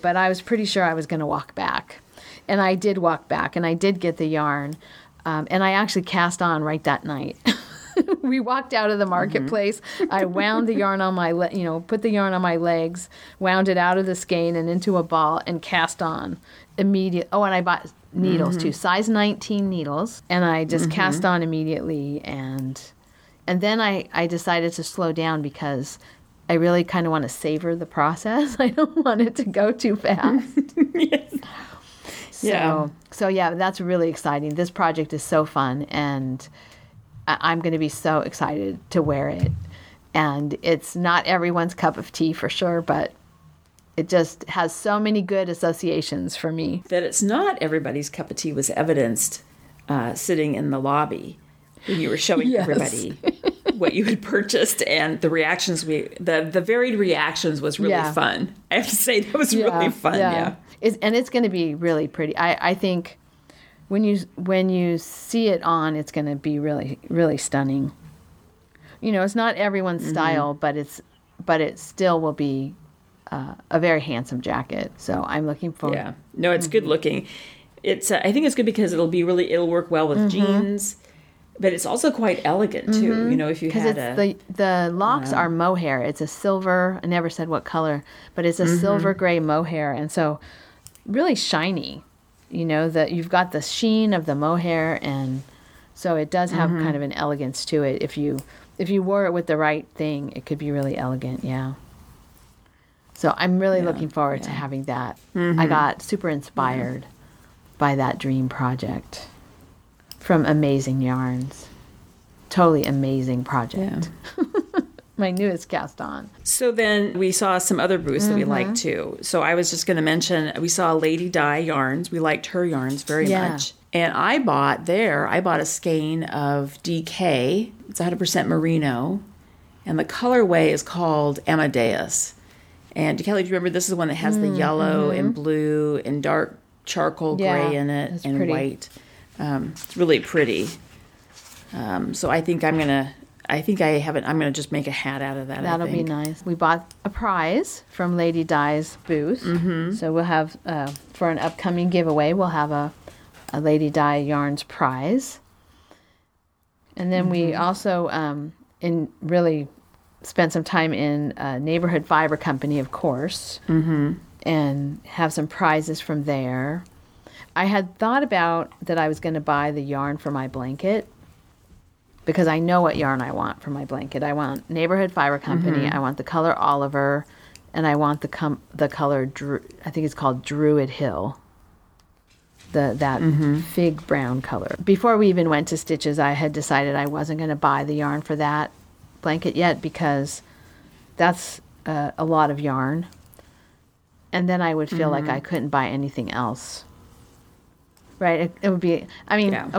but I was pretty sure I was going to walk back. And I did walk back and I did get the yarn. Um, and I actually cast on right that night. we walked out of the marketplace. Mm-hmm. I wound the yarn on my, le- you know, put the yarn on my legs, wound it out of the skein and into a ball, and cast on immediate. Oh, and I bought needles too, mm-hmm. size 19 needles, and I just mm-hmm. cast on immediately. And and then I I decided to slow down because I really kind of want to savor the process. I don't want it to go too fast. So, Yeah. So yeah, that's really exciting. This project is so fun, and I- I'm going to be so excited to wear it. And it's not everyone's cup of tea for sure, but it just has so many good associations for me. that it's not everybody's cup of tea was evidenced uh, sitting in the lobby when you were showing Yes. everybody what you had purchased and the reactions we the the varied reactions was really Yeah. fun. I have to say that was really fun. Yeah. It's, and it's going to be really pretty. I, I think when you when you see it on, it's going to be really really stunning. You know, it's not everyone's Mm-hmm. style, but it's but it still will be uh, a very handsome jacket. So I'm looking forward. Yeah. No, it's good looking. It's uh, I think it's good because it'll be really it'll work well with Mm-hmm. jeans, but it's also quite elegant too. You know, if you because had it's a the the locks are mohair. It's a silver. I never said what color, but it's a Mm-hmm. silver gray mohair, and so really shiny. You know that you've got the sheen of the mohair, and so it does have Mm-hmm. kind of an elegance to it. If you if you wore it with the right thing, it could be really elegant. Yeah. So I'm really looking forward to having that. Mm-hmm. I got super inspired by that dream project from Amazing Yarns. Totally amazing project. My newest cast on. So then we saw some other booths that we Mm-hmm. liked too. So I was just going to mention we saw Lady Dye yarns. We liked her yarns very Yeah. much. And I bought there, I bought a skein of DK. It's 100% merino. And the colorway is called Amadeus. And Kelly, do you remember this is the one that has the yellow and blue and dark charcoal Mm-hmm. Yeah, gray in it and pretty. white? Um, it's really pretty. Um, so I think I'm gonna. I think I haven't. I'm gonna just make a hat out of that. That'll be nice. We bought a prize from Lady Dye's booth. Mm-hmm. So we'll have, uh, for an upcoming giveaway, we'll have a, a Lady Dye Yarns prize. And then we also um, in really spent some time in a neighborhood fiber company, of course, mm-hmm. and have some prizes from there. I had thought about that I was going to buy the yarn for my blanket because I know what yarn I want for my blanket. I want Neighborhood Fiber Company. I want the color Oliver, and I want the com- the color Dru- I think it's called Druid Hill. The that fig brown color. Before we even went to Stitches, I had decided I wasn't going to buy the yarn for that blanket yet because that's uh, a lot of yarn, and then I would feel like I couldn't buy anything else. Right? It, it would be. I mean, Yeah. okay.